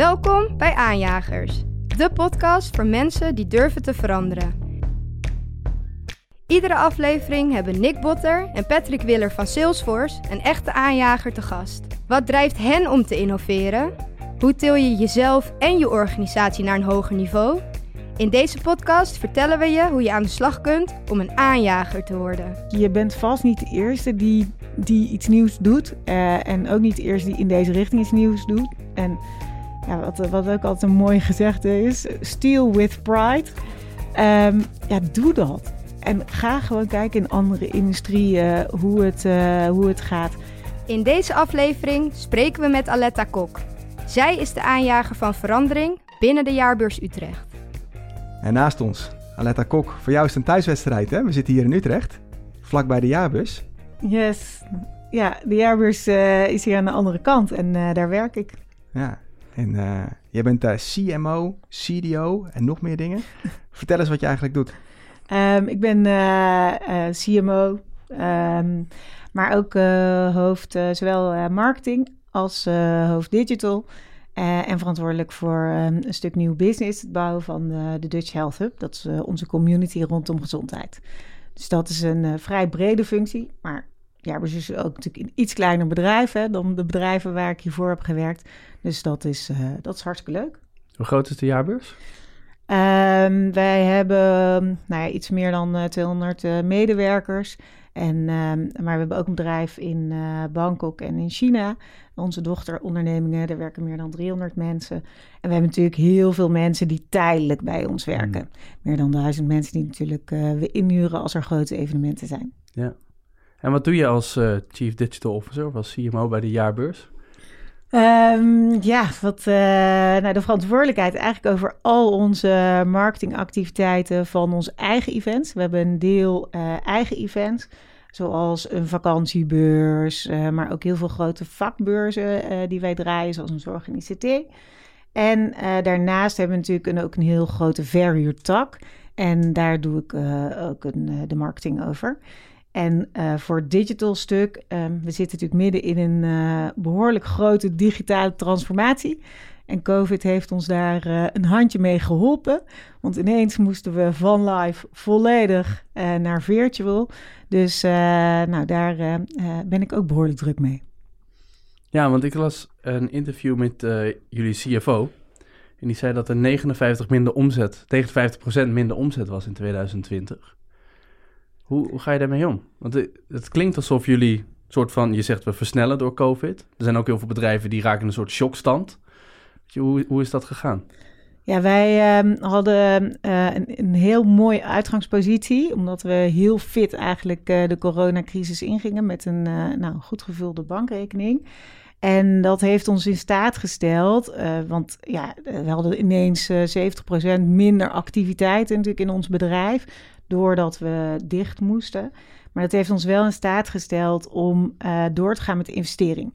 Welkom bij Aanjagers, de podcast voor mensen die durven te veranderen. Iedere aflevering hebben Nick Botter en Patrick Willer van Salesforce een echte aanjager te gast. Wat drijft hen om te innoveren? Hoe til je jezelf en je organisatie naar een hoger niveau? In deze podcast vertellen we je hoe je aan de slag kunt om een aanjager te worden. Je bent vast niet de eerste die, die iets nieuws doet. eh, en ook niet de eerste die in deze richting iets nieuws doet. En ja, wat, wat ook altijd een mooi gezegde is: steal with pride. Ehm, ja, doe dat. En ga gewoon kijken in andere industrieën hoe, het, eh, hoe het gaat. In deze aflevering spreken we met Aletta Kok. Zij is de aanjager van verandering binnen de jaarbeurs Utrecht. En naast ons, Aletta Kok. Voor jou is het een thuiswedstrijd, hè? We zitten hier in Utrecht, vlakbij de jaarbus. Yes. Ja, de jaarbeurs eh, is hier aan de andere kant en eh, daar werk ik. Ja, en eh, jij bent eh, CMO, CDO en nog meer dingen. Vertel eens wat je eigenlijk doet. Ehm, ik ben eh, CMO, ehm, maar ook hoofd zowel marketing als hoofd digital. en verantwoordelijk voor ehm, een stuk nieuw business, het bouwen van de Dutch Health Hub. Dat is onze community rondom gezondheid. Dus dat is een vrij brede functie. Maar ja, we zijn ook natuurlijk een iets kleiner bedrijf hè, dan de bedrijven waar ik hiervoor heb gewerkt. Dus dat is, eh, dat is hartstikke leuk. Hoe groot is de jaarbeurs? Ehm, wij hebben nou ja, iets meer dan eh, 200 eh, medewerkers. En, ehm, maar we hebben ook een bedrijf in Bangkok en in China. Onze dochterondernemingen, daar werken meer dan 300 mensen. En we hebben natuurlijk heel veel mensen die tijdelijk bij ons werken. Meer dan duizend mensen die natuurlijk we inhuren als er grote evenementen zijn. Ja. En wat doe je als eh, Chief Digital Officer of als CMO bij de jaarbeurs? Ehm, ja, wat, eh, nou, de verantwoordelijkheid eigenlijk over al onze marketingactiviteiten van onze eigen events. We hebben een deel eh, eigen events, zoals een vakantiebeurs, maar ook heel veel grote vakbeurzen die wij draaien, zoals een zorg en ICT. En daarnaast hebben we natuurlijk ook een heel grote verhuurtak. En daar doe ik ook een, de marketing over. En eh, voor het digital stuk, ehm, we zitten natuurlijk midden in een eh, behoorlijk grote digitale transformatie. En COVID heeft ons daar eh, een handje mee geholpen. Want ineens moesten we van live volledig naar virtual. Dus nou, daar ben ik ook behoorlijk druk mee. Ja, want ik las een interview met jullie CFO. En die zei dat er 59 minder omzet, tegen 50% minder omzet was in 2020. Hoe, ga je daarmee om? Want het, klinkt alsof jullie soort van, je zegt we versnellen door COVID. Er zijn ook heel veel bedrijven die raken in een soort shockstand. Hoe, hoe is dat gegaan? Ja, wij ehm, hadden eh, een, een heel mooie uitgangspositie, omdat we heel fit eigenlijk eh, de coronacrisis ingingen met een eh, nou, goed gevulde bankrekening. En dat heeft ons in staat gesteld, want ja, we hadden ineens eh 70% minder activiteit natuurlijk in ons bedrijf, doordat we dicht moesten. Maar dat heeft ons wel in staat gesteld om eh, door te gaan met investering.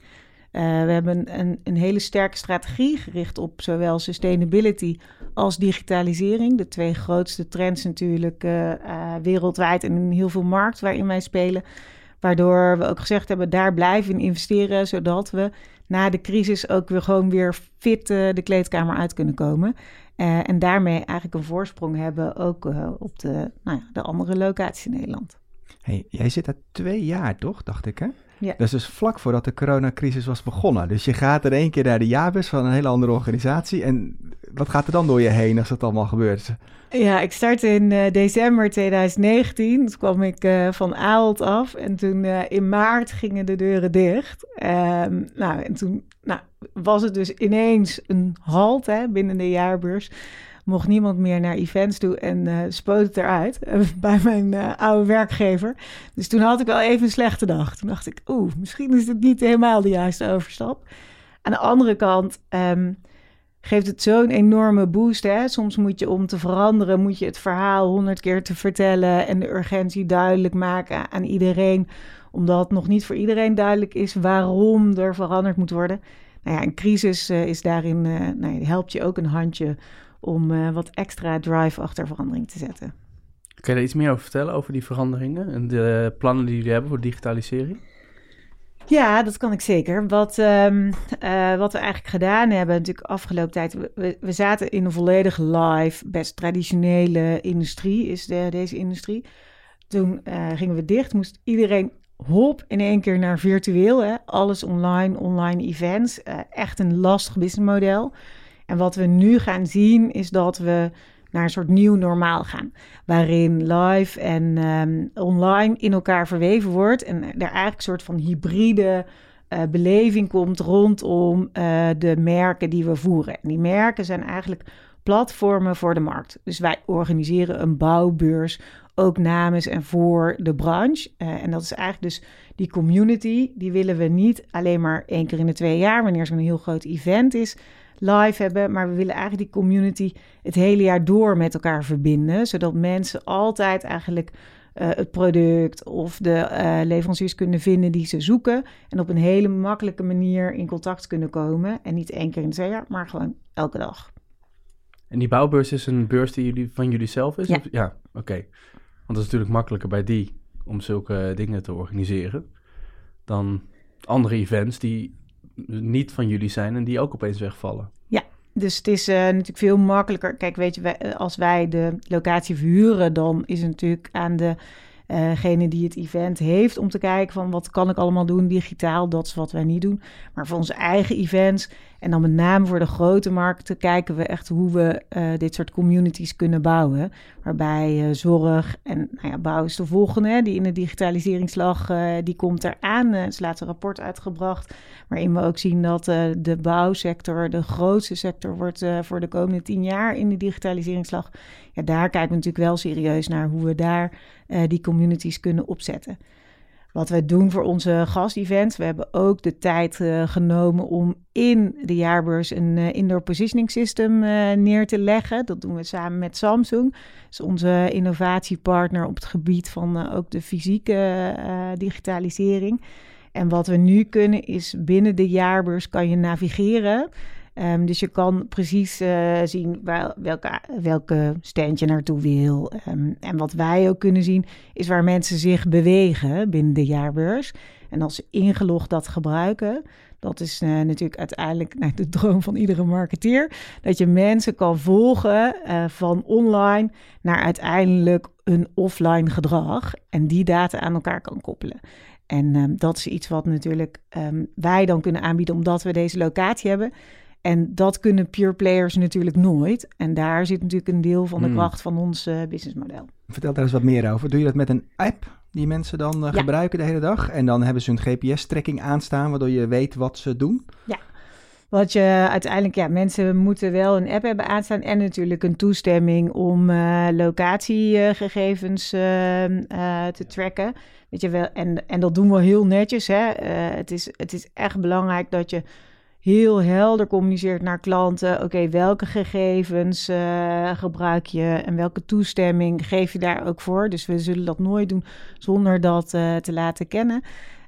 Eh, we hebben een, een hele sterke strategie gericht op zowel sustainability als digitalisering. De twee grootste trends natuurlijk eh, wereldwijd en in heel veel markt waarin wij spelen. Waardoor we ook gezegd hebben, daar blijven in investeren, zodat we na de crisis ook weer gewoon weer fit de kleedkamer uit kunnen komen. Eh, en daarmee eigenlijk een voorsprong hebben ook eh, op de, nou ja, de andere locaties in Nederland. Hey, jij zit daar twee jaar, toch? Dacht ik, hè? Ja. Dat is dus vlak voordat de coronacrisis was begonnen. Dus je gaat er één keer naar de jaarbus van een hele andere organisatie. En wat gaat er dan door je heen als dat allemaal gebeurt? Ja, ik startte in eh, december 2019. Toen kwam ik eh, van Aalt af. En toen eh, in maart gingen de deuren dicht. Ehm, nou, en toen nou, was het dus ineens een halt hè, binnen de jaarbeurs. Mocht niemand meer naar events toe en eh spoot het eruit eh, bij mijn eh, oude werkgever. Dus toen had ik wel even een slechte dag. Toen dacht ik, oeh, misschien is het niet helemaal de juiste overstap. Aan de andere kant ehm, geeft het zo'n enorme boost. Hè? Soms moet je om te veranderen, moet je het verhaal honderd keer te vertellen en de urgentie duidelijk maken aan iedereen, omdat nog niet voor iedereen duidelijk is waarom er veranderd moet worden. Nou ja, een crisis is daarin, nou, helpt je ook een handje om eh, wat extra drive achter verandering te zetten. Kun je daar iets meer over vertellen, over die veranderingen en de plannen die jullie hebben voor digitalisering? Ja, dat kan ik zeker. Wat, ehm, eh, wat we eigenlijk gedaan hebben, natuurlijk afgelopen tijd. We, we zaten in een volledig live, best traditionele industrie, is de, deze industrie. Toen uh, gingen we dicht, moest iedereen hop in één keer naar virtueel. Hè? Alles online, online events. Uh, echt een lastig businessmodel. En wat we nu gaan zien is dat we naar een soort nieuw normaal gaan. Waarin live en um, online in elkaar verweven wordt. En er eigenlijk een soort van hybride uh, beleving komt rondom uh, de merken die we voeren. En die merken zijn eigenlijk platformen voor de markt. Dus wij organiseren een bouwbeurs ook namens en voor de branche. Uh, en dat is eigenlijk dus die community. Die willen we niet alleen maar één keer in de twee jaar, wanneer zo'n heel groot event is, live hebben. Maar we willen eigenlijk die community het hele jaar door met elkaar verbinden. Zodat mensen altijd eigenlijk uh, het product of de uh, leveranciers kunnen vinden die ze zoeken. En op een hele makkelijke manier in contact kunnen komen. En niet één keer in twee jaar, maar gewoon elke dag. En die bouwbeurs is een beurs die jullie, van jullie zelf is? Ja, ja oké. Okay. Want het is natuurlijk makkelijker bij die om zulke dingen te organiseren dan andere events die niet van jullie zijn en die ook opeens wegvallen. Ja, dus het is uh, natuurlijk veel makkelijker. Kijk, weet je, wij, als wij de locatie verhuren, dan is het natuurlijk aan de degene die het event heeft om te kijken van wat kan ik allemaal doen digitaal. Dat is wat wij niet doen. Maar voor onze eigen events en dan met name voor de grote markten kijken we echt hoe we uh, dit soort communities kunnen bouwen. Waarbij uh, zorg en nou ja, bouw is de volgende, die in de digitaliseringsslag, uh, die komt eraan. Er is laatst een rapport uitgebracht waarin we ook zien dat de bouwsector de grootste sector wordt voor de komende tien jaar in de digitaliseringsslag. Ja, daar kijken we natuurlijk wel serieus naar hoe we daar die communities kunnen opzetten wat wij doen voor onze gastevents. We hebben ook de tijd uh, genomen om in de jaarbeurs een uh, indoor positioning system uh, neer te leggen. Dat doen we samen met Samsung. Is onze innovatiepartner op het gebied van ook de fysieke digitalisering. En wat we nu kunnen is binnen de jaarbeurs kan je navigeren. Um, dus je kan precies uh, zien waar, welke, welke stand je naartoe wil. Um, en wat wij ook kunnen zien, is waar mensen zich bewegen binnen de jaarbeurs. En als ze ingelogd dat gebruiken, dat is uh, natuurlijk uiteindelijk nou, de droom van iedere marketeer. Dat je mensen kan volgen uh, van online naar uiteindelijk een offline gedrag. En die data aan elkaar kan koppelen. En um, dat is iets wat natuurlijk wij dan kunnen aanbieden, omdat we deze locatie hebben. En dat kunnen pure players natuurlijk nooit. En daar zit natuurlijk een deel van de Hmm. kracht van ons uh, businessmodel. Vertel daar eens wat meer over. Doe je dat met een app die mensen dan uh, Ja. gebruiken de hele dag? En dan hebben ze hun GPS-trekking aanstaan, waardoor je weet wat ze doen? Wat je uiteindelijk, ja, mensen moeten wel een app hebben aanstaan en natuurlijk een toestemming om uh, locatiegegevens uh, uh, te tracken. Weet je wel, en, en dat doen we heel netjes. Hè? Het, is, het is echt belangrijk dat je heel helder communiceert naar klanten. Oké, welke gegevens uh, gebruik je en welke toestemming geef je daar ook voor? Dus we zullen dat nooit doen zonder dat uh, te laten kennen.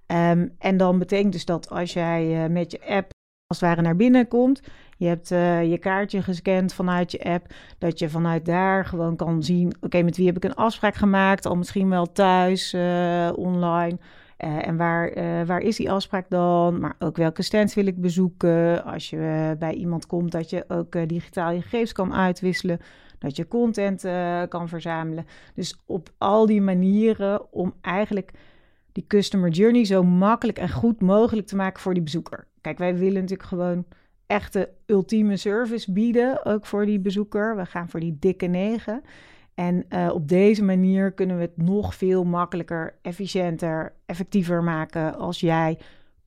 Um, en dan betekent dus dat als jij uh, met je app als het ware naar binnen komt, je hebt je kaartje gescand vanuit je app, dat je vanuit daar gewoon kan zien, oké, met wie heb ik een afspraak gemaakt, al misschien wel thuis, online. Uh, en waar, uh, waar is die afspraak dan? Maar ook welke stands wil ik bezoeken? Als je uh, bij iemand komt, dat je ook digitaal je gegevens kan uitwisselen. Dat je content kan verzamelen. Dus op al die manieren om eigenlijk die customer journey zo makkelijk en goed mogelijk te maken voor die bezoeker. Kijk, wij willen natuurlijk gewoon echte ultieme service bieden, ook voor die bezoeker. We gaan voor die dikke negen. En uh, op deze manier kunnen we het nog veel makkelijker, efficiënter, effectiever maken als jij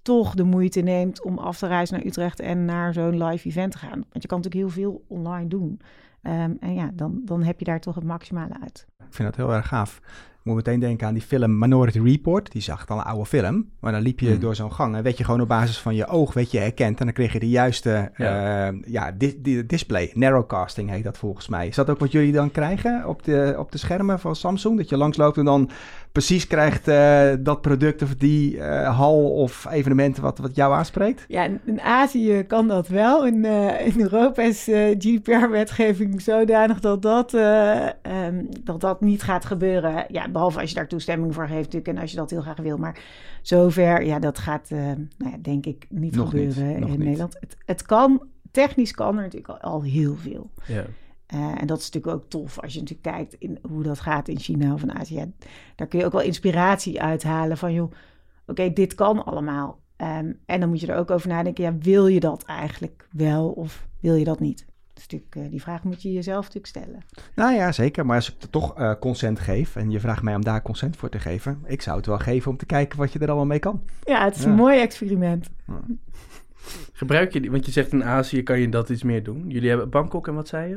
toch de moeite neemt om af te reizen naar Utrecht en naar zo'n live event te gaan. Want je kan natuurlijk heel veel online doen. Um, en ja, dan, dan heb je daar toch het maximale uit. Ik vind dat heel erg gaaf. Ik moet meteen denken aan die film Minority Report. Die zag dan een oude film. Maar dan liep je Hmm. door zo'n gang en weet je gewoon op basis van je oog weet je herkend. En dan kreeg je de juiste Ja. ja. ja, di- di- display. Narrowcasting heet dat volgens mij. Is dat ook wat jullie dan krijgen op de, op de schermen van Samsung? Dat je langsloopt en dan precies krijgt eh, dat product of die eh, hal of evenementen wat, wat jou aanspreekt? Ja, in, in Azië kan dat wel. In, eh, in Europa is eh, GDPR-wetgeving zodanig dat dat, eh, ehm, dat dat niet gaat gebeuren. Ja, behalve als je daar toestemming voor geeft natuurlijk en als je dat heel graag wil. Maar zover, ja, dat gaat, eh, nou ja, denk ik, niet Nog gebeuren in niet. Nederland. Het, het kan, technisch kan er natuurlijk al, al heel veel. Ja. Eh, en dat is natuurlijk ook tof als je natuurlijk kijkt in hoe dat gaat in China of in Azië. Ja, daar kun je ook wel inspiratie uithalen van, joh, oké, dit kan allemaal. Ehm, en dan moet je er ook over nadenken, ja, wil je dat eigenlijk wel of wil je dat niet? Dat is natuurlijk, eh, die vraag moet je jezelf natuurlijk stellen. Nou ja, zeker. Maar als ik er toch eh, consent geef en je vraagt mij om daar consent voor te geven, ik zou het wel geven om te kijken wat je er allemaal mee kan. Ja, het is Ja. een mooi experiment. Gebruik je die, want je zegt in Azië kan je dat iets meer doen. Jullie hebben Bangkok en wat zei je?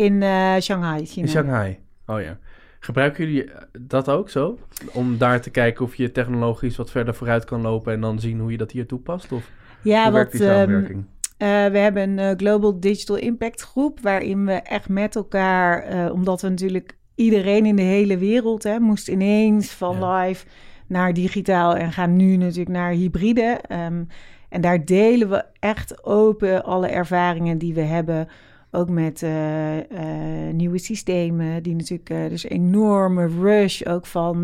In eh, Shanghai, China. In Shanghai. Oh ja. Gebruiken jullie dat ook zo? Om daar te kijken of je technologisch wat verder vooruit kan lopen en dan zien hoe je dat hier toepast? Of Ja, wat, ehm, samenwerking? Eh, we hebben een eh, Global Digital Impact groep waarin we echt met elkaar, eh, omdat we natuurlijk iedereen in de hele wereld hè, moest ineens van Ja. live naar digitaal en gaan nu natuurlijk naar hybride. Ehm, en daar delen we echt open alle ervaringen die we hebben. Ook met eh, eh, nieuwe systemen, die natuurlijk, eh, dus enorme rush ook van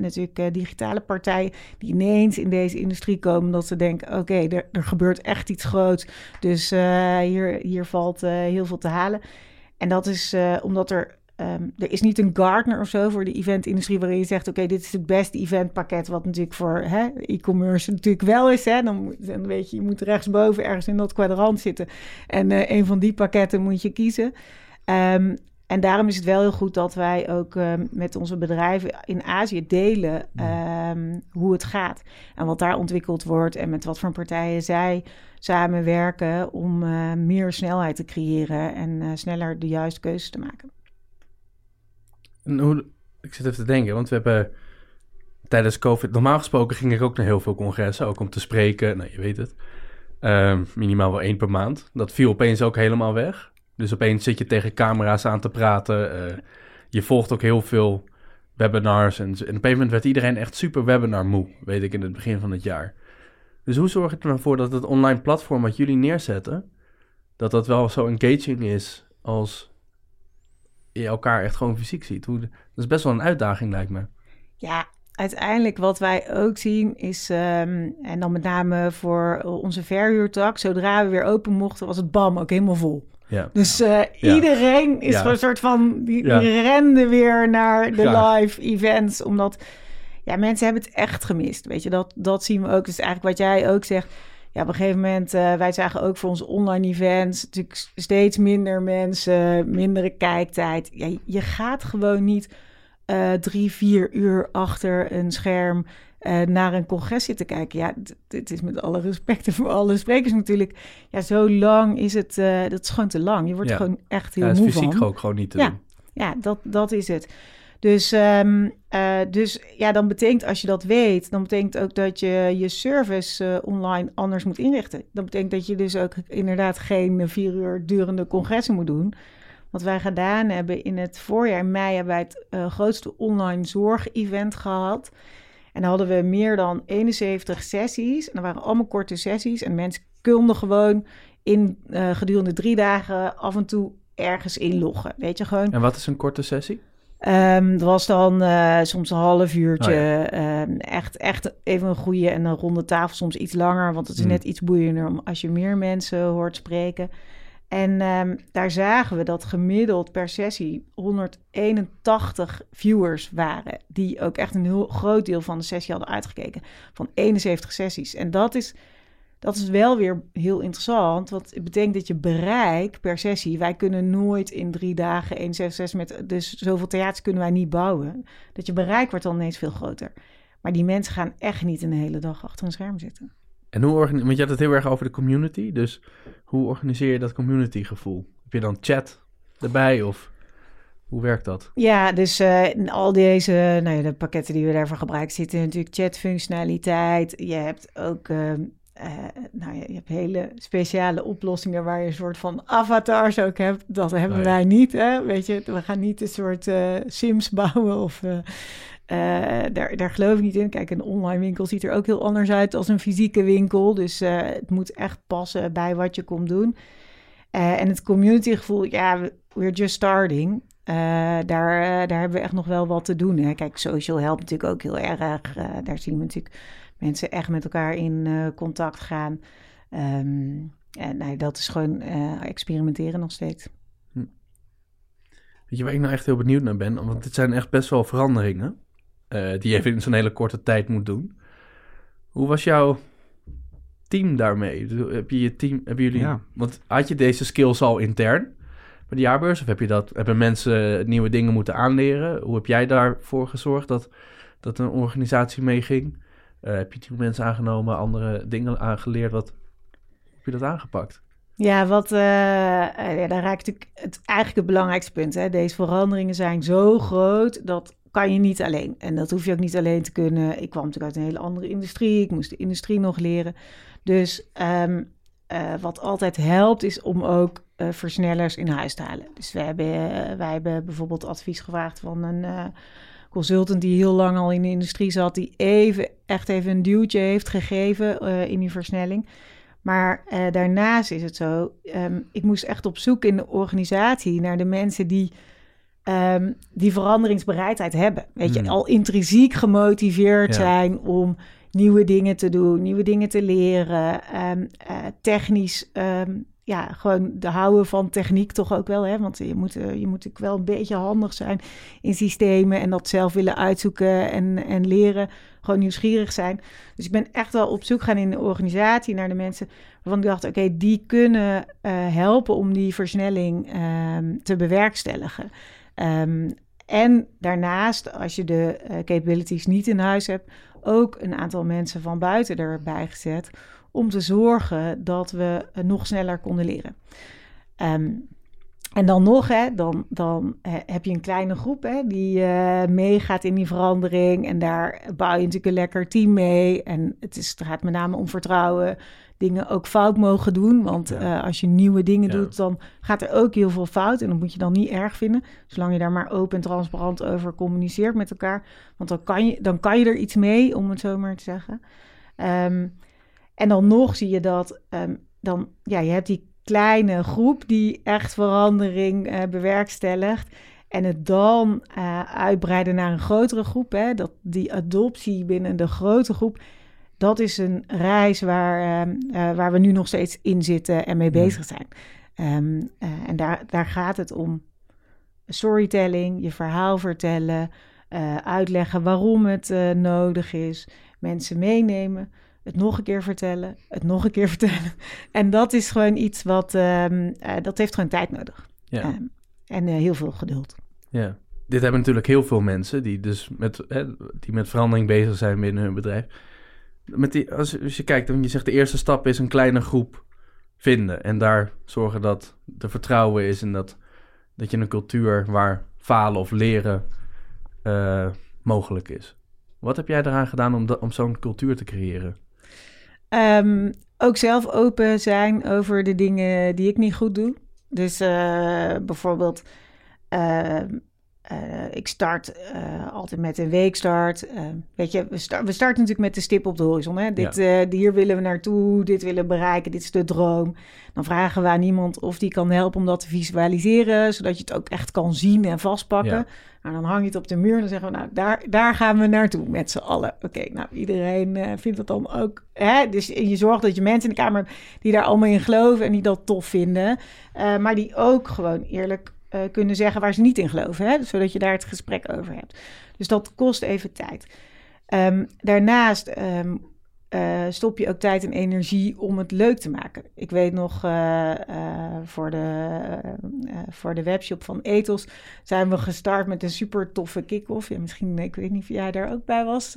natuurlijk digitale partijen die ineens in deze industrie komen, dat ze denken, oké, er, er gebeurt echt iets groots, dus hier, hier valt heel veel te halen. En dat is omdat er, ehm, er is niet een Gartner of zo voor de eventindustrie waarin je zegt, oké, dit is het beste eventpakket, wat natuurlijk voor e-commerce natuurlijk wel is. Hè? Dan, dan weet je, je moet rechtsboven ergens in dat kwadrant zitten en eh, een van die pakketten moet je kiezen. Ehm, en daarom is het wel heel goed dat wij ook ehm, met onze bedrijven in Azië delen hoe het gaat. En wat daar ontwikkeld wordt en met wat voor partijen zij samenwerken om eh, meer snelheid te creëren en eh, sneller de juiste keuzes te maken. Ik zit even te denken, want we hebben tijdens COVID... Normaal gesproken ging ik ook naar heel veel congressen, ook om te spreken. Nou, je weet het. Ehm, minimaal wel één per maand. Dat viel opeens ook helemaal weg. Dus opeens zit je tegen camera's aan te praten. eh, je volgt ook heel veel webinars. En, en op een gegeven moment werd iedereen echt super webinar moe, weet ik, in het begin van het jaar. Dus hoe zorg je er nou voor dat het online platform wat jullie neerzetten... dat dat wel zo engaging is als je elkaar echt gewoon fysiek ziet. Hoe, dat is best wel een uitdaging, lijkt me. Ja, uiteindelijk wat wij ook zien is, ehm, en dan met name voor onze verhuurtak, zodra we weer open mochten, was het bam ook helemaal vol. Ja. Dus eh, Ja. iedereen is Ja. een soort van, die, rende weer naar de live events, omdat ja, mensen hebben het echt gemist. Weet je, dat, dat zien we ook. Dus eigenlijk wat jij ook zegt, ja, op een gegeven moment, eh, wij zagen ook voor onze online events natuurlijk steeds minder mensen, mindere kijktijd. Ja, je gaat gewoon niet eh, drie, vier uur achter een scherm eh, naar een congres zitten kijken. Ja, dit is met alle respect en voor alle sprekers natuurlijk. Ja, zo lang is het, dat is gewoon te lang. Je wordt Ja. gewoon echt heel Ja, moe fysiek van. ook gewoon niet te Ja. doen. Ja, dat, dat is het. Dus, ehm, eh, dus ja, dan betekent als je dat weet, dan betekent ook dat je je service eh, online anders moet inrichten. Dat betekent dat je dus ook inderdaad geen vier uur durende congressen moet doen. Wat wij gedaan hebben in het voorjaar, mei, hebben wij het eh, grootste online zorg-event gehad. En dan hadden we meer dan 71 sessies. En dat waren allemaal korte sessies. En mensen konden gewoon in gedurende drie dagen af en toe ergens inloggen. Weet je, gewoon En wat is een korte sessie? Ehm dat was dan eh, soms een half uurtje. Oh ja. Ehm, echt, echt even een goede en een ronde tafel. Soms iets langer, want het is Mm. net iets boeiender om als je meer mensen hoort spreken. En ehm, daar zagen we dat gemiddeld per sessie 181 viewers waren. Die ook echt een heel groot deel van de sessie hadden uitgekeken. Van 71 sessies. En dat is, dat is wel weer heel interessant. Want het betekent dat je bereik per sessie. Wij kunnen nooit in drie dagen 166 met. Dus zoveel theaters kunnen wij niet bouwen. Dat je bereik wordt dan ineens veel groter. Maar die mensen gaan echt niet een hele dag achter een scherm zitten. En hoe organiseer Want je had het heel erg over de community. Dus hoe organiseer je dat community gevoel? Heb je dan chat erbij of hoe werkt dat? Ja, dus eh, in al deze nou ja, de pakketten die we daarvoor gebruiken zitten natuurlijk chatfunctionaliteit. Je hebt ook ehm, eh, nou ja, je hebt hele speciale oplossingen waar je een soort van avatars ook hebt. Dat hebben wij niet, hè? Weet je, we gaan niet een soort eh, Sims bouwen of eh, Uh, daar, daar geloof ik niet in. Kijk, een online winkel ziet er ook heel anders uit als een fysieke winkel. Dus het moet echt passen bij wat je komt doen. En het communitygevoel, ja, we're just starting. daar, daar hebben we echt nog wel wat te doen. Hè. Kijk, social helpt natuurlijk ook heel erg. daar zien we natuurlijk mensen echt met elkaar in contact gaan. Um, en nee, dat is gewoon experimenteren nog steeds. Hm. Weet je waar ik nou echt heel benieuwd naar ben? Want dit zijn echt best wel veranderingen. Uh, die je even in zo'n hele korte tijd moet doen. Hoe was jouw team daarmee? Heb je je team, hebben jullie, ja. want had je deze skills al intern bij de jaarbeurs? Of heb je dat, hebben mensen nieuwe dingen moeten aanleren? Hoe heb jij daarvoor gezorgd dat, dat een organisatie meeging? Uh, heb je mensen aangenomen, andere dingen aangeleerd? Wat heb je dat aangepakt? Ja, wat, uh, ja, daar raakt natuurlijk het, eigenlijk het belangrijkste punt. Hè. Deze veranderingen zijn zo groot dat kan je niet alleen. En dat hoef je ook niet alleen te kunnen. Ik kwam natuurlijk uit een hele andere industrie. Ik moest de industrie nog leren. Dus uh, wat altijd helpt, is om ook versnellers in huis te halen. Dus we hebben, wij hebben bijvoorbeeld advies gevraagd van een consultant die heel lang al in de industrie zat, die even, echt even een duwtje heeft gegeven in die versnelling. Maar daarnaast is het zo, um, ik moest echt op zoek in de organisatie naar de mensen die um, die veranderingsbereidheid hebben. Weet je, hmm. al intrinsiek gemotiveerd zijn om nieuwe dingen te doen, nieuwe dingen te leren, um, uh, technisch. Ja, gewoon de houden van techniek toch ook wel. Hè? Want je moet, uh, je moet wel een beetje handig zijn in systemen en dat zelf willen uitzoeken en, en leren. Gewoon nieuwsgierig zijn. Dus ik ben echt wel op zoek gaan in de organisatie naar de mensen waarvan ik dacht: oké, die kunnen uh, helpen om die versnelling um, te bewerkstelligen. Um, en daarnaast, als je de uh, capabilities niet in huis hebt, ook een aantal mensen van buiten erbij gezet om te zorgen dat we uh, nog sneller konden leren. Um, en dan nog, hè, dan, dan heb je een kleine groep hè, die uh, meegaat in die verandering. En daar bouw je natuurlijk een lekker team mee. En het, is, het gaat met name om vertrouwen, dingen ook fout mogen doen. Want uh, als je nieuwe dingen doet, dan gaat er ook heel veel fout. En dat moet je dan niet erg vinden. Zolang je daar maar open en transparant over communiceert met elkaar. Want dan kan je, dan kan je er iets mee, om het zo maar te zeggen. Um, en dan nog zie je dat, um, dan, ja, je hebt die kleine groep die echt verandering uh, bewerkstelligt. En het dan uh, uitbreiden naar een grotere groep, hè, dat die adoptie binnen de grote groep, dat is een reis waar, uh, waar we nu nog steeds in zitten en mee bezig zijn. Um, en daar, daar gaat het om storytelling, je verhaal vertellen, uitleggen waarom het nodig is, mensen meenemen het nog een keer vertellen, het nog een keer vertellen. En dat is gewoon iets wat, um, uh, dat heeft gewoon tijd nodig. Ja. Um, en uh, heel veel geduld. Ja, dit hebben natuurlijk heel veel mensen die dus met, hè, die met verandering bezig zijn binnen hun bedrijf. Met die, als, als je kijkt, dan je zegt de eerste stap is een kleine groep vinden. En daar zorgen dat er vertrouwen is en dat, dat je een cultuur waar falen of leren uh, mogelijk is. Wat heb jij eraan gedaan om, om zo'n cultuur te creëren? Um, ook zelf open zijn over de dingen die ik niet goed doe. Dus uh, bijvoorbeeld, uh, uh, ik start altijd met een weekstart. weet je, we, start, we starten natuurlijk met de stip op de horizon. Hè? Dit, ja. hier willen we naartoe, dit willen we bereiken, dit is de droom. Dan vragen we aan iemand of die kan helpen om dat te visualiseren, zodat je het ook echt kan zien en vastpakken. Ja. Nou, dan hang je het op de muur en dan zeggen we, nou, daar, daar gaan we naartoe met z'n allen. Oké, nou, iedereen vindt dat dan ook. Hè? Dus je zorgt dat je mensen in de kamer die daar allemaal in geloven en die dat tof vinden, maar die ook gewoon eerlijk uh, kunnen zeggen waar ze niet in geloven, hè? zodat je daar het gesprek over hebt. Dus dat kost even tijd. Um, daarnaast um, uh, stop je ook tijd en energie om het leuk te maken. Ik weet nog, uh, voor, de, voor de webshop van Ethos zijn we gestart met een super toffe kick-off. Ja, misschien, ik weet niet of jij daar ook bij was.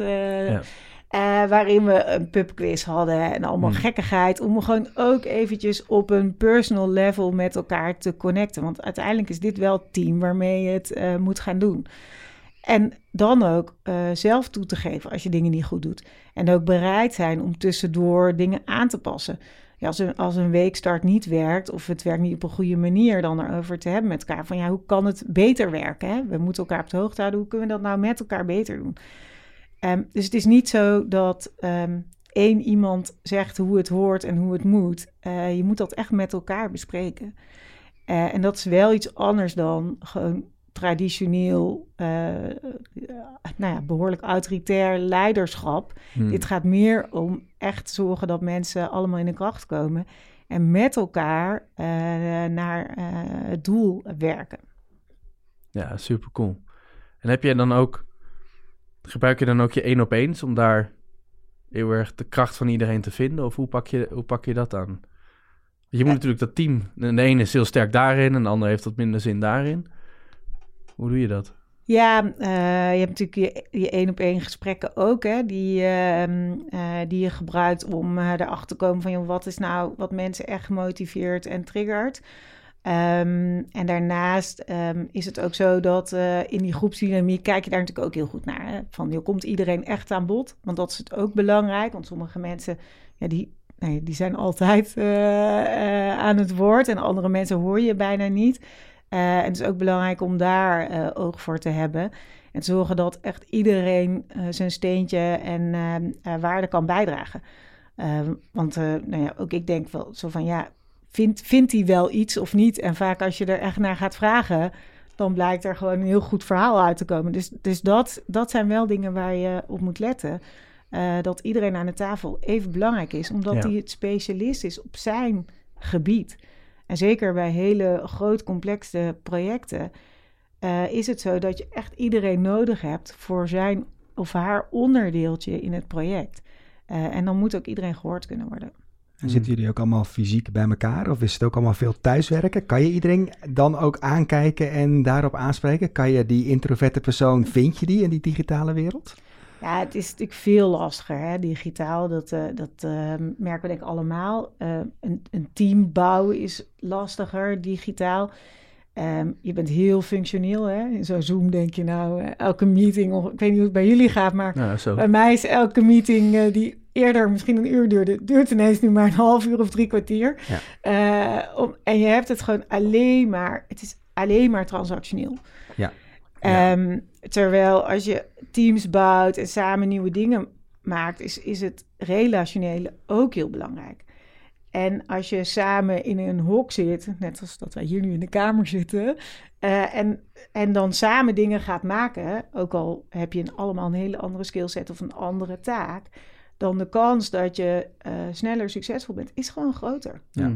Waarin we een pubquiz hadden en allemaal hmm. gekkigheid. Om gewoon ook eventjes op een personal level met elkaar te connecten. Want uiteindelijk is dit wel het team waarmee je het moet gaan doen. En dan ook uh, zelf toe te geven als je dingen niet goed doet. En ook bereid zijn om tussendoor dingen aan te passen. ja, als, een, als een weekstart niet werkt of het werkt niet op een goede manier, dan erover te hebben met elkaar. Van ja, hoe kan het beter werken? Hè? We moeten elkaar op de hoogte houden. Hoe kunnen we dat nou met elkaar beter doen? Ehm, dus het is niet zo dat um, één iemand zegt hoe het hoort en hoe het moet. Uh, je moet dat echt met elkaar bespreken. Uh, en dat is wel iets anders dan gewoon traditioneel, uh, nou ja, behoorlijk autoritair leiderschap. Hmm. Dit gaat meer om echt zorgen dat mensen allemaal in de kracht komen en met elkaar uh, naar het doel werken. Ja, super cool. En heb jij dan ook, gebruik je dan ook je één op eens om daar heel erg de kracht van iedereen te vinden? Of hoe pak je, hoe pak je dat aan? Je moet natuurlijk dat team, de ene is heel sterk daarin en de ander heeft wat minder zin daarin. Hoe doe je dat? Ja, uh, je hebt natuurlijk je, je één op één gesprekken ook, hè, die, uh, uh, die je gebruikt om erachter te komen van joh, wat is nou wat mensen echt motiveert en triggert. Um, en daarnaast um, is het ook zo dat in die groepsdynamiek kijk je daar natuurlijk ook heel goed naar. Van, komt iedereen echt aan bod? Want dat is het ook belangrijk, want sommige mensen, ja, die, die zijn altijd aan het woord en andere mensen hoor je bijna niet. En het is ook belangrijk om daar oog voor te hebben. En te zorgen dat echt iedereen zijn steentje en waarde kan bijdragen. want nou ja, ook ik denk wel zo van ja, vindt, vindt hij wel iets of niet? En vaak als je er echt naar gaat vragen, dan blijkt er gewoon een heel goed verhaal uit te komen. Dus, dus dat, dat zijn wel dingen waar je op moet letten. dat iedereen aan de tafel even belangrijk is, omdat ja. hij het specialist is op zijn gebied. En zeker bij hele groot complexe projecten uh, is het zo dat je echt iedereen nodig hebt voor zijn of haar onderdeeltje in het project. Uh, en dan moet ook iedereen gehoord kunnen worden. En zitten jullie ook allemaal fysiek bij elkaar? Of is het ook allemaal veel thuiswerken? Kan je iedereen dan ook aankijken en daarop aanspreken? Kan je die introverte persoon, vind je die in die digitale wereld? Ja, het is natuurlijk veel lastiger, hè? digitaal. Dat, uh, dat uh, merken we denk ik allemaal. Uh, een, een team bouwen is lastiger digitaal. Um, je bent heel functioneel, hè? In zo'n Zoom denk je nou, elke meeting... Of, ik weet niet hoe het bij jullie gaat, maar ja, bij mij is elke meeting die eerder misschien een uur duurde... duurt ineens nu maar een half uur of drie kwartier. Ja. Om, en je hebt het gewoon alleen maar... Het is alleen maar transactioneel. Ja. Ja. Um, terwijl als je teams bouwt en samen nieuwe dingen maakt, is, is het relationele ook heel belangrijk. En als je samen in een hok zit, net als dat wij hier nu in de kamer zitten, uh, en, en dan samen dingen gaat maken, ook al heb je een, allemaal een hele andere skillset of een andere taak, dan de kans dat je uh, sneller succesvol bent, is gewoon groter. Ja.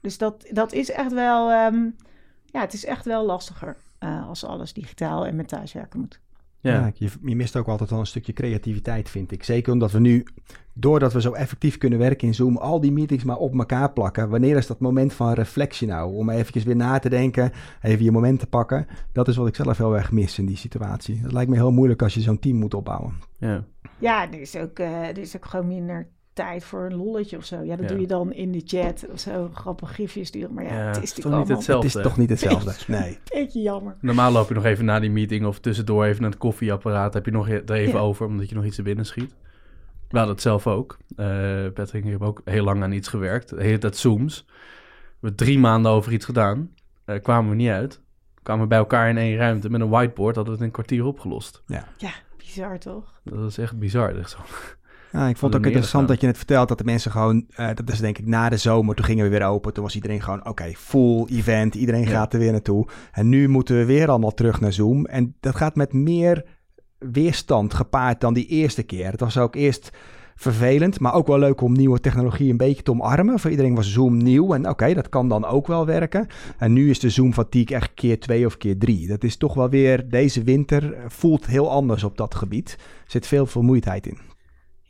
Dus dat, dat is echt wel, um, ja, het is echt wel lastiger uh, als alles digitaal en met thuiswerken moet. Ja, ja je, je, mist ook altijd wel een stukje creativiteit, vind ik. Zeker omdat we nu, doordat we zo effectief kunnen werken in Zoom, al die meetings maar op elkaar plakken. Wanneer is dat moment van reflectie nou? Om eventjes weer na te denken, even je moment te pakken. Dat is wat ik zelf heel erg mis in die situatie. Dat lijkt me heel moeilijk als je zo'n team moet opbouwen. Ja, ja er, is ook, uh, er is ook gewoon minder tijd voor een lolletje of zo. Ja, dat ja. doe je dan in de chat of zo, grappig gifje sturen. Maar ja, ja het is toch niet hetzelfde. Het is toch niet hetzelfde, nee. Beetje jammer. Normaal loop je nog even na die meeting of tussendoor even naar het koffieapparaat. Heb je nog er even ja. over, omdat je nog iets er binnen schiet. We hadden het zelf ook. Uh, Patrick en ik ook heel lang aan iets gewerkt. De hele tijd Zooms. We hebben drie maanden over iets gedaan. Uh, kwamen we niet uit. Kwamen we bij elkaar in één ruimte met een whiteboard. Hadden we het in een kwartier opgelost. Ja, ja bizar toch? Dat is echt bizar. Echt zo. Ja, ik vond het ook interessant dat je het vertelt dat de mensen gewoon, uh, dat is denk ik na de zomer, toen gingen we weer open. Toen was iedereen gewoon, oké, okay, full event, iedereen ja. gaat er weer naartoe. En nu moeten we weer allemaal terug naar Zoom. En dat gaat met meer weerstand gepaard dan die eerste keer. Het was ook eerst vervelend, maar ook wel leuk om nieuwe technologie een beetje te omarmen. Voor iedereen was Zoom nieuw en oké, okay, dat kan dan ook wel werken. En nu is de Zoom fatigue echt keer twee of keer drie. Dat is toch wel weer, deze winter voelt heel anders op dat gebied. Er zit veel vermoeidheid in.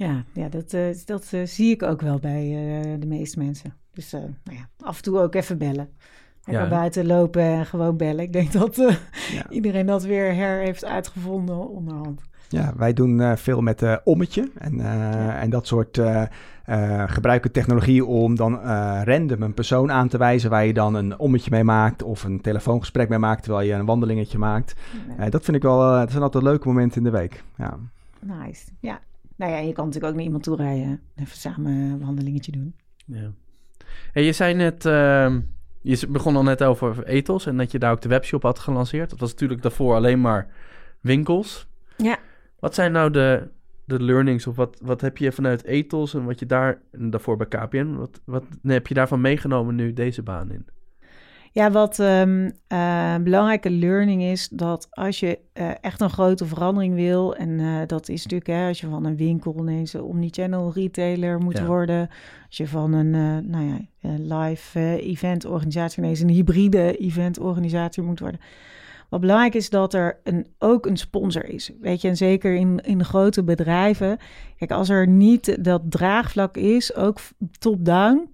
Ja, ja dat, uh, dat uh, zie ik ook wel bij uh, de meeste mensen. Dus nou ja, af en toe ook even bellen. Lekker ja. buiten lopen en gewoon bellen. Ik denk dat ja. iedereen dat weer her heeft uitgevonden onderhand. Ja, wij doen veel met ommetje en, ja. en dat soort gebruiken technologie om dan random een persoon aan te wijzen waar je dan een ommetje mee maakt of een telefoongesprek mee maakt terwijl je een wandelingetje maakt. dat vind ik wel, dat zijn altijd leuke momenten in de week. Ja. Nice, ja. Nou ja, je kan natuurlijk ook naar iemand toe rijden. Even samen een wandelingetje doen. Ja. Hey, je zei net, ehm, je begon al net over ethos en dat je daar ook de webshop had gelanceerd. Dat was natuurlijk daarvoor alleen maar winkels. Ja. Wat zijn nou de, de learnings of wat, wat heb je vanuit ethos en wat je daar, en daarvoor bij KPN, wat, wat heb je daarvan meegenomen nu deze baan in? Ja, wat um, uh, belangrijke learning is dat als je uh, echt een grote verandering wil, en uh, dat is natuurlijk hè, als je van een winkel ineens een omnichannel retailer moet ja. worden, als je van een nou ja, live event organisatie ineens een hybride event organisatie moet worden. Wat belangrijk is dat er een, ook een sponsor is. Weet je, en zeker in, in grote bedrijven. Kijk, als er niet dat draagvlak is, ook top-down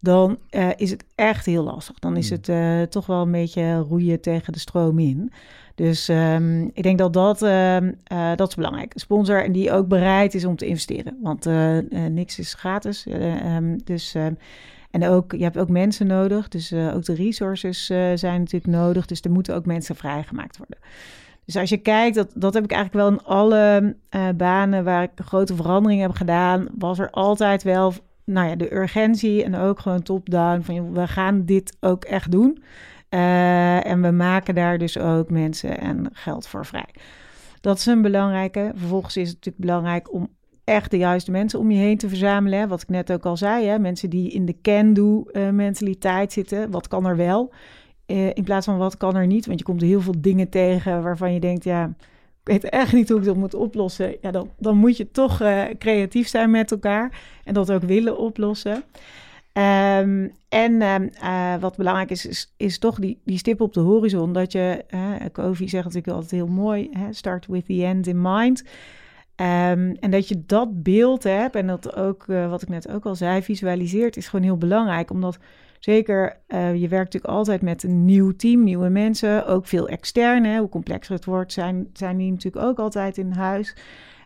dan uh, is het echt heel lastig. Dan is het uh, toch wel een beetje roeien tegen de stroom in. Dus um, ik denk dat dat, uh, dat is belangrijk. Een sponsor en die ook bereid is om te investeren. Want niks is gratis. Um, dus, en ook, je hebt ook mensen nodig. Dus ook de resources zijn natuurlijk nodig. Dus er moeten ook mensen vrijgemaakt worden. Dus als je kijkt, dat, dat heb ik eigenlijk wel in alle banen waar ik grote veranderingen heb gedaan, was er altijd wel nou ja, de urgentie en ook gewoon top-down van we gaan dit ook echt doen. Uh, en we maken daar dus ook mensen en geld voor vrij. Dat is een belangrijke. Vervolgens is het natuurlijk belangrijk om echt de juiste mensen om je heen te verzamelen. Wat ik net ook al zei, hè? mensen die in de can-do-mentaliteit zitten. Wat kan er wel? Uh, in plaats van wat kan er niet? Want je komt heel veel dingen tegen waarvan je denkt, ja, weet echt niet hoe ik dat moet oplossen. Ja, dan, dan moet je toch uh, creatief zijn met elkaar en dat ook willen oplossen. Um, en um, uh, wat belangrijk is, is, toch die, die stip op de horizon. Dat je, uh, Kofi zegt natuurlijk altijd heel mooi, start with the end in mind. Um, en dat je dat beeld hebt en dat ook, wat ik net ook al zei, visualiseert, is gewoon heel belangrijk. Omdat Zeker, uh, je werkt natuurlijk altijd met een nieuw team, nieuwe mensen, ook veel externe. Hoe complexer het wordt, zijn, zijn die natuurlijk ook altijd in huis.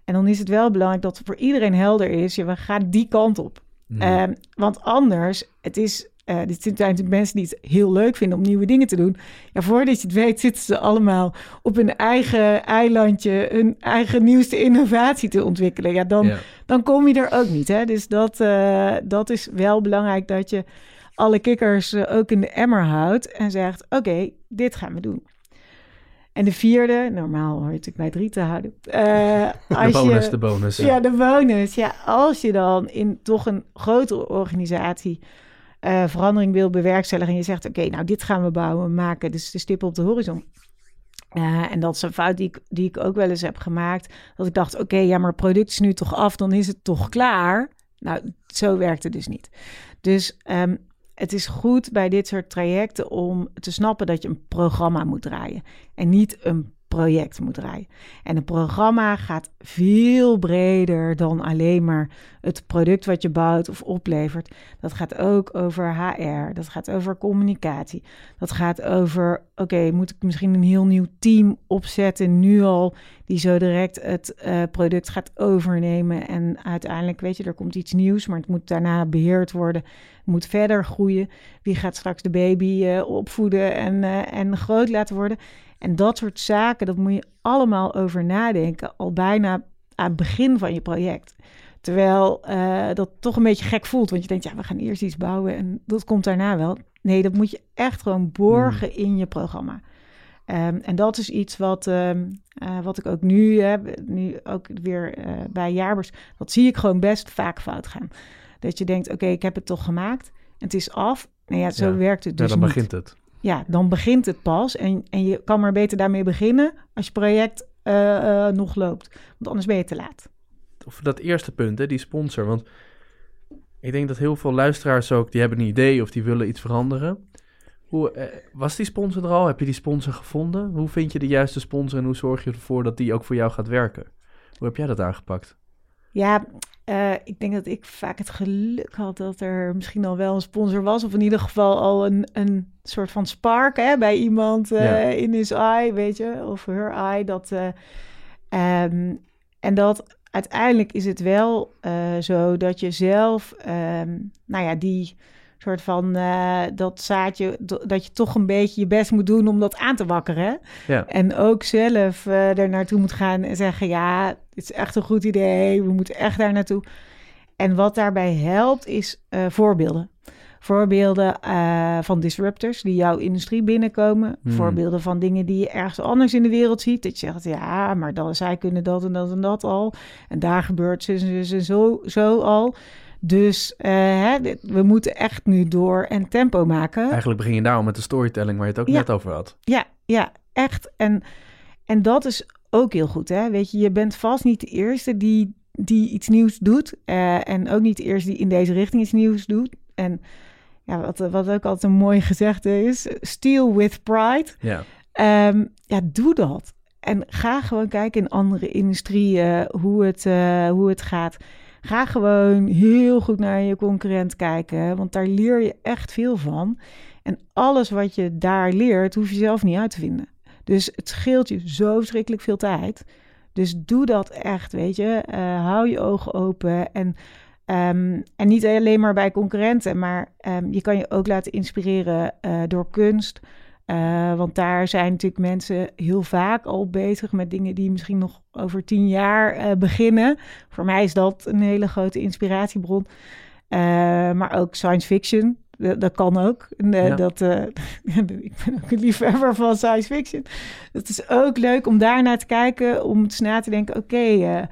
En dan is het wel belangrijk dat voor iedereen helder is, ja, we gaan die kant op. Mm. Uh, want anders, het is, uh, dit zijn natuurlijk mensen die het heel leuk vinden om nieuwe dingen te doen. Ja, voordat je het weet zitten ze allemaal op hun eigen eilandje, hun eigen nieuwste innovatie te ontwikkelen. Ja, dan, ja. dan kom je er ook niet. Hè? Dus dat, uh, dat is wel belangrijk dat je alle kikkers uh, ook in de emmer houdt en zegt: Oké, okay, dit gaan we doen. En de vierde, normaal hoor je natuurlijk bij drie te houden. Uh, als de bonus, je, de bonus. Ja, de bonus. Ja, als je dan in toch een grotere organisatie uh, verandering wil bewerkstelligen en je zegt: Oké, okay, nou dit gaan we bouwen, maken, dus de stip op de horizon. Uh, en dat is een fout die ik, die ik ook wel eens heb gemaakt. Dat ik dacht, oké, okay, ja, maar het product is nu toch af, dan is het toch klaar. Nou, zo werkt het dus niet. Dus um, het is goed bij dit soort trajecten om te snappen dat je een programma moet draaien en niet een project moet draaien. En een programma gaat veel breder dan alleen maar het product wat je bouwt of oplevert. Dat gaat ook over HR, dat gaat over communicatie. Dat gaat over, oké, moet ik misschien een heel nieuw team opzetten nu al, die zo direct het uh, product gaat overnemen. En uiteindelijk, weet je, er komt iets nieuws, maar het moet daarna beheerd worden, moet verder groeien. Wie gaat straks de baby uh, opvoeden en, uh, en groot laten worden? En dat soort zaken, dat moet je allemaal over nadenken, al bijna aan het begin van je project. Terwijl uh, dat toch een beetje gek voelt, want je denkt, ja, we gaan eerst iets bouwen en dat komt daarna wel. Nee, dat moet je echt gewoon borgen mm. in je programma. Um, en dat is iets wat, um, uh, wat ik ook nu heb, nu ook weer uh, bij Jaarbers, dat zie ik gewoon best vaak fout gaan. Dat je denkt, oké, okay, ik heb het toch gemaakt en het is af. Nou ja, zo ja. werkt het dus ja, dan niet. begint het ja, dan begint het pas. En, en je kan maar beter daarmee beginnen als je project uh, uh, nog loopt. Want anders ben je te laat. Of dat eerste punt, hè, die sponsor. Want ik denk dat heel veel luisteraars ook, die hebben een idee of die willen iets veranderen. Hoe, uh, was die sponsor er al? Heb je die sponsor gevonden? Hoe vind je de juiste sponsor en hoe zorg je ervoor dat die ook voor jou gaat werken? Hoe heb jij dat aangepakt? Ja, uh, ik denk dat ik vaak het geluk had dat er misschien al wel een sponsor was. Of in ieder geval al een, een soort van spark hè, bij iemand uh, ja. in his eye, weet je, of her eye. Dat, uh, um, en dat uiteindelijk is het wel zo dat je zelf, um, nou ja, die soort van uh, dat zaadje, dat je toch een beetje je best moet doen om dat aan te wakkeren. Ja. En ook zelf uh, er naartoe moet gaan en zeggen: ja, het is echt een goed idee, we moeten echt daar naartoe. En wat daarbij helpt, is uh, voorbeelden. Voorbeelden van disruptors die jouw industrie binnenkomen. Hmm. Voorbeelden van dingen die je ergens anders in de wereld ziet. Dat je zegt, ja, maar dan, zij kunnen dat en dat en dat al. En daar gebeurt ze en zo, zo al. Dus uh, hè, we moeten echt nu door en tempo maken. Eigenlijk begin je daarom met de storytelling waar je het ook net over had. Ja, ja, echt. En, en dat is ook heel goed. Hè? Weet je, je bent vast niet de eerste die, die iets nieuws doet. Uh, en ook niet de eerste die in deze richting iets nieuws doet. En ja, wat, wat ook altijd een mooi gezegde is: steal with pride. Ja. Um, ja, doe dat. En ga gewoon kijken in andere industrieën hoe het, uh, hoe het gaat. Ga gewoon heel goed naar je concurrent kijken, want daar leer je echt veel van. En alles wat je daar leert, hoef je zelf niet uit te vinden. Dus het scheelt je zo verschrikkelijk veel tijd. Dus doe dat echt, weet je. Uh, hou je ogen open en Um, en niet alleen maar bij concurrenten, maar um, je kan je ook laten inspireren uh, door kunst. Uh, want daar zijn natuurlijk mensen heel vaak al bezig met dingen die misschien nog over tien jaar uh, beginnen. Voor mij is dat een hele grote inspiratiebron. maar ook science fiction, dat, kan ook. Ja. Dat, ik ben ook een liefhebber van science fiction. Het is ook leuk om daar naar te kijken, om eens na te denken: oké. Okay,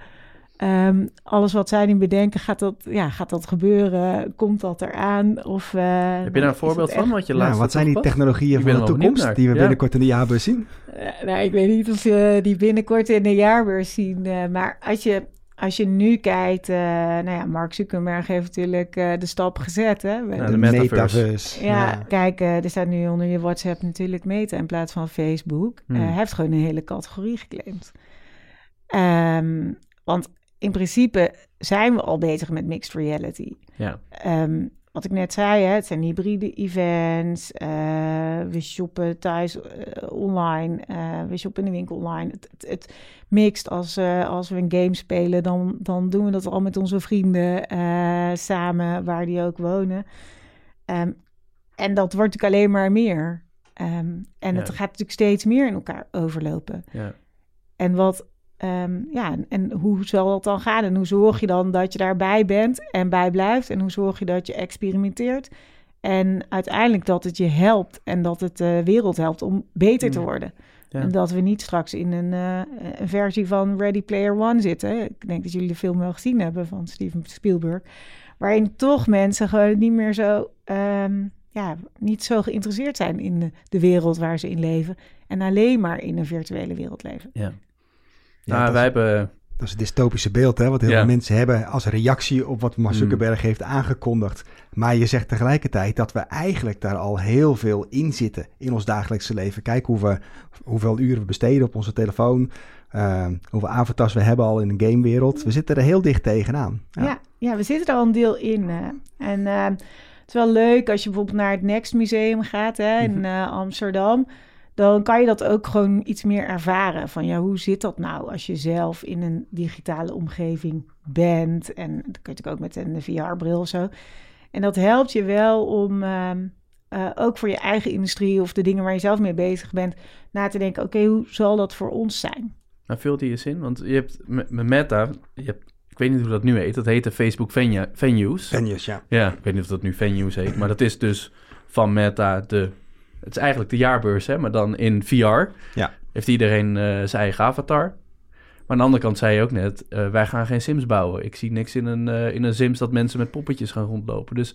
Um, alles wat zij nu bedenken, gaat dat, ja, gaat dat gebeuren? Komt dat eraan? Of, uh, Heb je daar een voorbeeld van? Wat, je nou, wat zijn die technologieën van de toekomst die we binnenkort in de jaarbeurs zien? Uh, nou, ik weet niet of je die binnenkort in de jaarbeurs zien. Uh, maar als je, als je nu kijkt, nou ja, Mark Zuckerberg heeft natuurlijk de stap gezet. Hè, ja, de, de metaverse. Ja, ja. kijk, er staat nu onder je WhatsApp natuurlijk Meta in plaats van Facebook. Hmm. Hij heeft gewoon een hele categorie geclaimd. Um, want in principe zijn we al bezig met mixed reality. Ja. Um, wat ik net zei, hè, het zijn hybride events. Uh, we shoppen thuis uh, online. Uh, we shoppen in de winkel online. Het, het, het mixt als, als we een game spelen, dan, dan doen we dat al met onze vrienden samen, waar die ook wonen. Um, en dat wordt natuurlijk alleen maar meer. Um, en ja. het gaat natuurlijk steeds meer in elkaar overlopen. Ja. En wat Um, ja, en hoe zal dat dan gaan? En hoe zorg je dan dat je daarbij bent en bij blijft? En hoe zorg je dat je experimenteert? En uiteindelijk dat het je helpt en dat het de wereld helpt om beter te worden. Ja. En dat we niet straks in een, uh, een, versie van Ready Player One zitten. Ik denk dat jullie de film wel gezien hebben van Steven Spielberg. Waarin toch mensen gewoon niet meer zo, um, ja, niet zo geïnteresseerd zijn in de, de wereld waar ze in leven. En alleen maar in een virtuele wereld leven. Ja. Ja, nou, wij hebben... Dat is het dystopische beeld, hè, wat heel veel mensen hebben als reactie op wat Mark mm. Zuckerberg heeft aangekondigd. Maar je zegt tegelijkertijd dat we eigenlijk daar al heel veel in zitten in ons dagelijkse leven. Kijk hoe we, hoeveel uren we besteden op onze telefoon, uh, hoeveel avatars we hebben al in een gamewereld. We zitten er heel dicht tegenaan. Ja, ja, ja we zitten er al een deel in. Uh, en uh, het is wel leuk als je bijvoorbeeld naar het Next Museum gaat hè, in mhm. Amsterdam dan kan je dat ook gewoon iets meer ervaren. Van ja, hoe zit dat nou als je zelf in een digitale omgeving bent? En dat kun je natuurlijk ook met een VR-bril of zo. En dat helpt je wel om uh, uh, ook voor je eigen industrie of de dingen waar je zelf mee bezig bent, na te denken: oké, hoe zal dat voor ons zijn? Maar vult die je zin? Want je hebt met Meta, je hebt ik weet niet hoe dat nu heet. Dat heette Facebook Venues. Venues, ja. Ja, ik weet niet of dat nu Venues heet. Maar dat is dus van Meta de het is eigenlijk de jaarbeurs, hè, maar dan in VR. Ja. Heeft iedereen uh, zijn eigen avatar. Maar aan de andere kant zei je ook net, uh, wij gaan geen Sims bouwen. Ik zie niks in een, uh, in een Sims dat mensen met poppetjes gaan rondlopen. Dus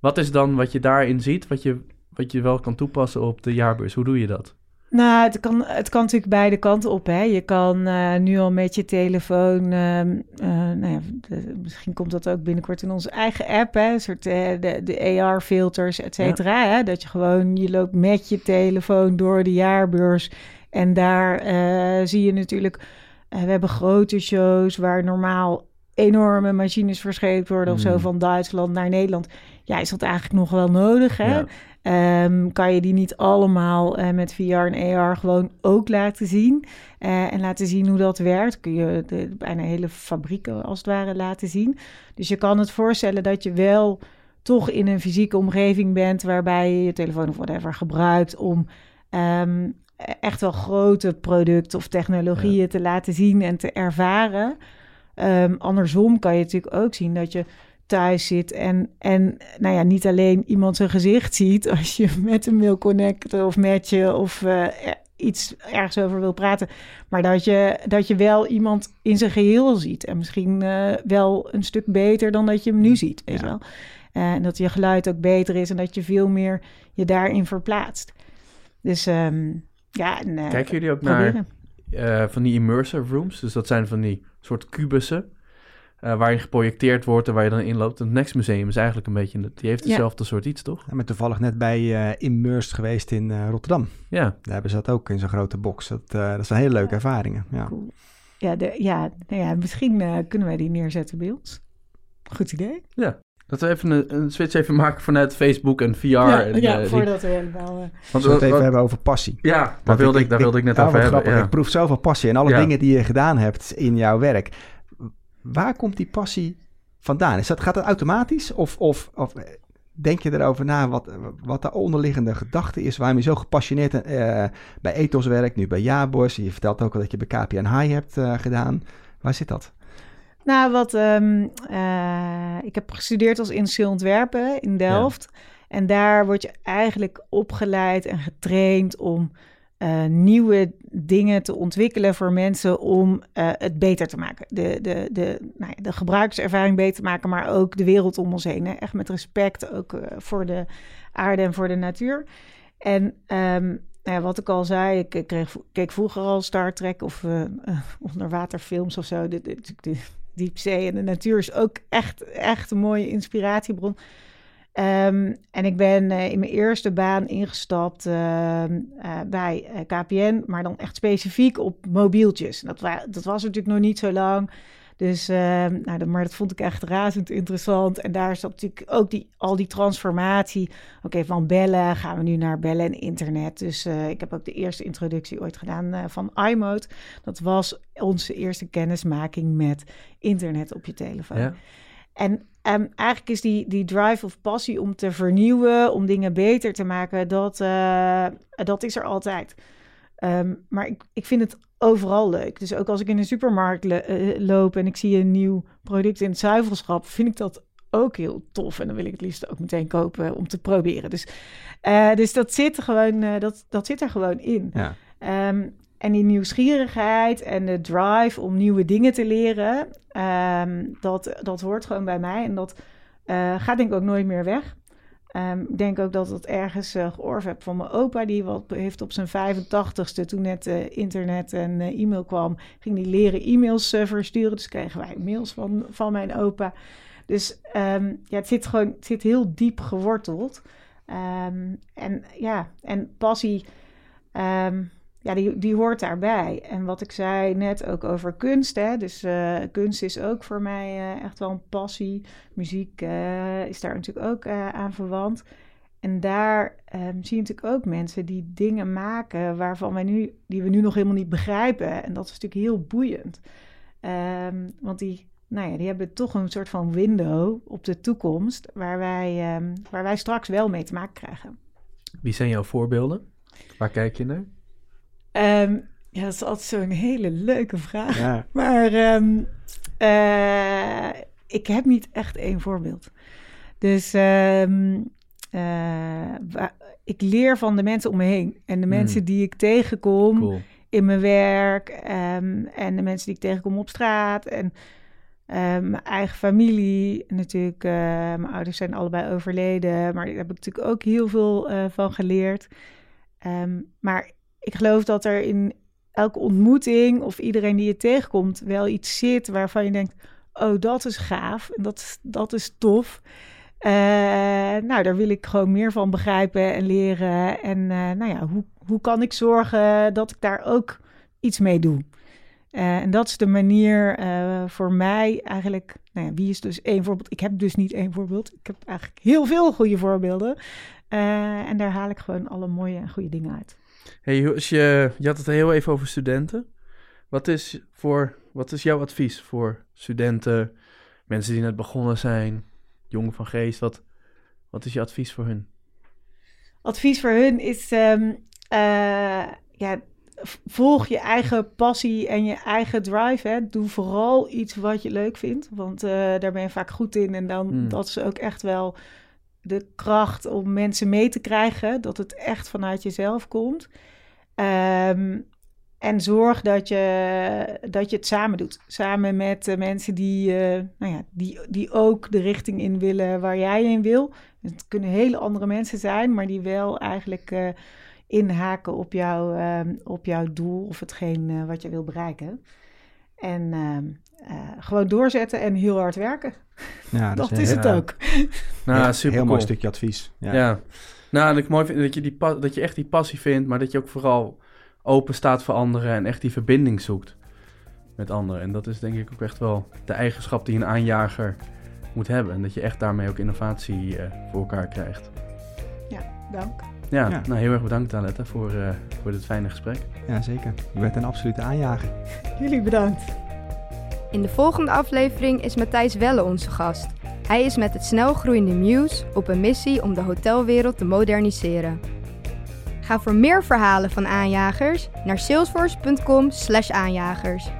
wat is dan wat je daarin ziet, wat je, wat je wel kan toepassen op de jaarbeurs? Hoe doe je dat? Nou, het kan, het kan natuurlijk beide kanten op. Hè. Je kan uh, nu al met je telefoon, uh, uh, nou ja, de, misschien komt dat ook binnenkort in onze eigen app, hè, een soort de, de AR-filters, et cetera. Hè, dat je gewoon, je loopt met je telefoon door de jaarbeurs en daar zie je natuurlijk, we hebben grote shows waar normaal enorme machines verscheept worden of zo mm. van Duitsland naar Nederland. Ja, is dat eigenlijk nog wel nodig, hè? Ja. Um, kan je die niet allemaal uh, met VR en AR gewoon ook laten zien? Uh, en laten zien hoe dat werkt. Kun je de, bijna hele fabrieken als het ware laten zien. Dus je kan het voorstellen dat je wel toch in een fysieke omgeving bent... waarbij je je telefoon of whatever gebruikt om... Um, echt wel grote producten of technologieën ja. te laten zien en te ervaren. Um, andersom kan je natuurlijk ook zien dat je thuis zit en, en nou ja, niet alleen iemand zijn gezicht ziet als je met een mail connect of met je of uh, iets ergens over wil praten, maar dat je, dat je wel iemand in zijn geheel ziet en misschien uh, wel een stuk beter dan dat je hem nu ziet, weet ja. wel. Uh, en dat je geluid ook beter is en dat je veel meer je daarin verplaatst. Dus um, ja. En, Kijken jullie ook proberen. Naar van die immersive rooms? Dus dat zijn van die soort kubussen uh, waar je geprojecteerd wordt en waar je dan inloopt. Het Next Museum is eigenlijk een beetje, die heeft hetzelfde ja. soort iets, toch? Ja, maar toevallig net bij uh, Immersed geweest in uh, Rotterdam. Ja. Daar hebben ze dat ook in zo'n grote box. Dat, dat zijn hele leuke ervaringen. Ja, cool. ja, de, ja, nou ja, misschien kunnen wij die neerzetten bij ons. Goed idee. Ja. Dat we even een, een, switch even maken vanuit Facebook en VR. Ja, en, ja voordat we helemaal... Uh... Want we het even hebben over passie. Ja, daar wilde ik, ik, daar wilde ik net over hebben. Grappig. Ik proef zoveel passie en alle dingen die je gedaan hebt in jouw werk waar komt die passie vandaan? Is dat, gaat dat automatisch? Of, of, of denk je erover na wat, wat de onderliggende gedachte is, waarom je zo gepassioneerd uh, bij Ethos werkt, nu bij Jabos. Je vertelt ook al dat je bij KPN High hebt uh, gedaan. Waar zit dat? Nou, wat, um, uh, ik heb gestudeerd als industrieel ontwerpen in Delft. Ja. En daar word je eigenlijk opgeleid en getraind om uh, nieuwe dingen te ontwikkelen voor mensen om uh, het beter te maken. De, de, de, nou ja, de gebruikservaring beter te maken, maar ook de wereld om ons heen. Hè? Echt met respect ook uh, voor de aarde en voor de natuur. En um, nou ja, wat ik al zei, ik kreeg, keek vroeger al Star Trek of onderwaterfilms of zo. Diepzee en de natuur is ook echt, echt een mooie inspiratiebron. Um, en ik ben uh, in mijn eerste baan ingestapt uh, uh, bij KPN, maar dan echt specifiek op mobieltjes. Dat, dat was natuurlijk nog niet zo lang. Dus, ehm, nou, maar dat vond ik echt razend interessant. En daar zat natuurlijk ook die, al die transformatie. Oké, okay, van bellen gaan we nu naar bellen en internet. Dus ik heb ook de eerste introductie ooit gedaan van iMode. Dat was onze eerste kennismaking met internet op je telefoon. Ja. En um, eigenlijk is die, die drive of passie om te vernieuwen, om dingen beter te maken, dat, uh, dat is er altijd. Um, maar ik, ik vind het overal leuk. Dus ook als ik in een supermarkt uh, loop en ik zie een nieuw product in het zuivelschap, vind ik dat ook heel tof. En dan wil ik het liefst ook meteen kopen om te proberen. Dus, uh, dus dat, zit gewoon, dat, dat zit er gewoon in. Ja. Um, en die nieuwsgierigheid en de drive om nieuwe dingen te leren, um, dat, dat hoort gewoon bij mij. En dat gaat denk ik ook nooit meer weg. Um, ik denk ook dat het ergens uh, georf heb van mijn opa. Die wat heeft op zijn 85ste, toen net uh, internet en e-mail kwam, ging die leren e-mails versturen. Dus kregen wij mails van, van mijn opa. Dus um, ja, het zit gewoon het zit heel diep geworteld. en ja, en passie ja, die, die hoort daarbij. En wat ik zei net ook over kunst. Hè? Dus uh, kunst is ook voor mij uh, echt wel een passie. Muziek uh, is daar natuurlijk ook aan verwant. En daar um, zie je natuurlijk ook mensen die dingen maken waarvan wij nu, die we nu nog helemaal niet begrijpen. En dat is natuurlijk heel boeiend. Um, want die, nou ja, die hebben toch een soort van window op de toekomst waar wij, um, waar wij straks wel mee te maken krijgen. Wie zijn jouw voorbeelden? Waar kijk je naar? Um, ja, dat is altijd zo'n hele leuke vraag. Ja. Maar um, uh, ik heb niet echt één voorbeeld. Dus um, uh, ik leer van de mensen om me heen. En de mm. mensen die ik tegenkom cool. in mijn werk. en de mensen die ik tegenkom op straat. En mijn eigen familie. Natuurlijk, uh, mijn ouders zijn allebei overleden. Maar daar heb ik natuurlijk ook heel veel van geleerd. maar ik geloof dat er in elke ontmoeting of iedereen die je tegenkomt wel iets zit waarvan je denkt: oh, dat is gaaf en dat, dat is tof. Uh, nou, daar wil ik gewoon meer van begrijpen en leren. En uh, nou ja, hoe, hoe kan ik zorgen dat ik daar ook iets mee doe? Uh, en dat is de manier voor mij eigenlijk. Nou ja, wie is dus één voorbeeld? Ik heb dus niet één voorbeeld. Ik heb eigenlijk heel veel goede voorbeelden. en daar haal ik gewoon alle mooie en goede dingen uit. Hey, als je, je had het heel even over studenten. Wat is, voor, wat is jouw advies voor studenten, mensen die net begonnen zijn, jongen van geest? Wat, wat is je advies voor hun? Advies voor hun is, um, uh, ja, volg je eigen passie en je eigen drive. Hè. Doe vooral iets wat je leuk vindt, want uh, daar ben je vaak goed in. En dan mm. dat is ook echt wel de kracht om mensen mee te krijgen, dat het echt vanuit jezelf komt. Um, en zorg dat je, dat je het samen doet. Samen met mensen die, uh, nou ja, die, die ook de richting in willen waar jij in wil. Het kunnen hele andere mensen zijn, maar die wel eigenlijk uh, inhaken op, jou, uh, op jouw doel of hetgeen uh, wat je wil bereiken. En gewoon doorzetten en heel hard werken. Ja, dat, is, is het ook. Nou, ja, super heel mooi stukje advies. Ja. ja. Nou, en ik mooi vind dat je, die, dat je echt die passie vindt, maar dat je ook vooral open staat voor anderen en echt die verbinding zoekt met anderen. En dat is denk ik ook echt wel de eigenschap die een aanjager moet hebben. En dat je echt daarmee ook innovatie uh, voor elkaar krijgt. Ja, dank. Ja, nou heel erg bedankt Aletta voor, uh, voor dit fijne gesprek. Ja, zeker. Je bent een absolute aanjager. Jullie bedankt. In de volgende aflevering is Matthijs Welle onze gast. Hij is met het snelgroeiende Muse op een missie om de hotelwereld te moderniseren. Ga voor meer verhalen van aanjagers naar salesforce.com/aanjagers.